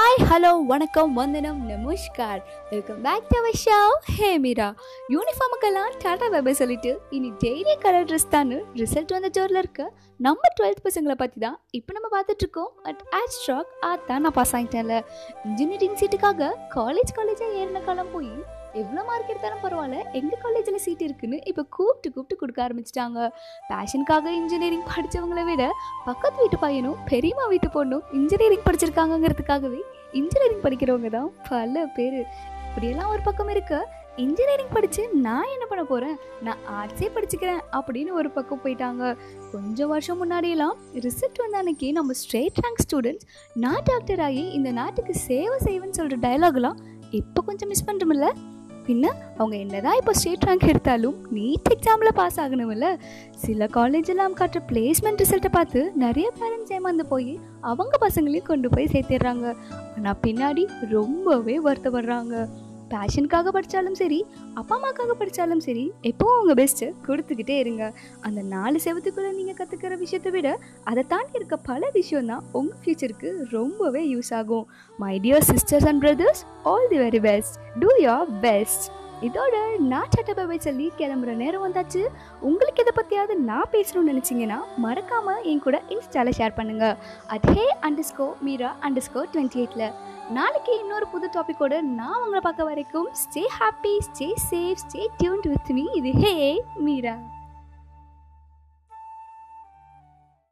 Hi hello வணக்கம் வந்தனம் நமஸ்கார். Welcome back to our show hey Meera. யூனிஃபார்முக்கெல்லாம் tata bye bye சொல்லிட்டு இனி டெய்லி கலர் ட்ரெஸ் தான் ரிசல்ட் வந்த ஜோரில் இருக்க. நம்ம டுவெல்த் பசங்களை பற்றி தான் இப்போ நம்ம பார்த்துட்ருக்கோம் அட் ஆஸ்ட்ராக் ஸ்ட்ராக் தான் நான் பாஸ் ஆகிட்டேன்ல இன்ஜினியரிங் சீட்டுக்காக காலேஜ் காலேஜாக ஏறின காலம் போய் எவ்வளோ மார்க் எடுத்தாலும் பரவாயில்ல. எங்கள் காலேஜில் சீட் இருக்குன்னு இப்போ கூப்பிட்டு கூப்பிட்டு கொடுக்க ஆரம்பிச்சிட்டாங்க. பேஷனுக்காக இன்ஜினியரிங் படித்தவங்களை விட பக்கத்து வீட்டு பையனும் பெரியம்மா வீட்டு பொண்ணும் இன்ஜினியரிங் படிச்சிருக்காங்கங்கிறதுக்காகவே இன்ஜினியரிங் படிக்கிறவங்க தான் பல பேர். இப்படியெல்லாம் ஒரு பக்கம் இருக்க இன்ஜினியரிங் படித்து நான் என்ன பண்ண போகிறேன் நான் ஆர்ட்ஸே படிச்சுக்கிறேன் அப்படின்னு ஒரு பக்கம் போயிட்டாங்க. கொஞ்சம் வருஷம் முன்னாடியெல்லாம் ரிசல்ட் வந்த அன்னைக்கு நம்ம ஸ்ட்ரெயிட் ரேங்க் ஸ்டூடெண்ட்ஸ் நான் டாக்டர் ஆகி இந்த நாட்டுக்கு சேவை செய்வேன்னு சொல்கிற டைலாக்லாம் இப்போ கொஞ்சம் மிஸ் பண்ணுறோம்ல பின்ன அவங்க என்னதான் இப்போ ஸ்டேட் ரேங்க் எடுத்தாலும் நீட் எக்ஸாமில் பாஸ் ஆகணும்ல. சில காலேஜெல்லாம் காட்டுற பிளேஸ்மெண்ட் ரிசல்ட்டை பார்த்து நிறைய பேரண்ட்ஸ் ஏமாந்து போய் அவங்க பசங்களையும் கொண்டு போய் சேர்த்திடுறாங்க. ஆனால் பின்னாடி ரொம்பவே வருத்தப்படுறாங்க. பேஷனுக்காக படித்தாலும் சரி அப்பா அம்மாக்காக படித்தாலும் சரி எப்போவும் அவங்க பெஸ்ட்டு கொடுத்துக்கிட்டே இருங்க. அந்த நாலு செவத்துக்குள்ளே நீங்கள் கற்றுக்கிற விஷயத்தை விட அதை தாண்டி இருக்க பல விஷயம் தான் உங்கள் ஃப்யூச்சருக்கு ரொம்பவே யூஸ் ஆகும். My dear sisters and brothers all the very best do your best இதோட நான் சட்டப்பாவை சொல்லி கிளம்புற நேரம் வந்தாச்சு. உங்களுக்கு இதை பற்றியாவது நான் பேசணும்னு நினச்சிங்கன்னா மறக்காமல் என் கூட இன்ஸ்டாவில் ஷேர் பண்ணுங்கள் at hey underscore Meera underscore twenty எயிட்டில் நாளைக்கு இன்னொரு புது டாப்பிக்கோட நான் உங்களை பார்க்க வரைக்கும் stay happy stay safe stay tuned with me இது ஹே மீரா.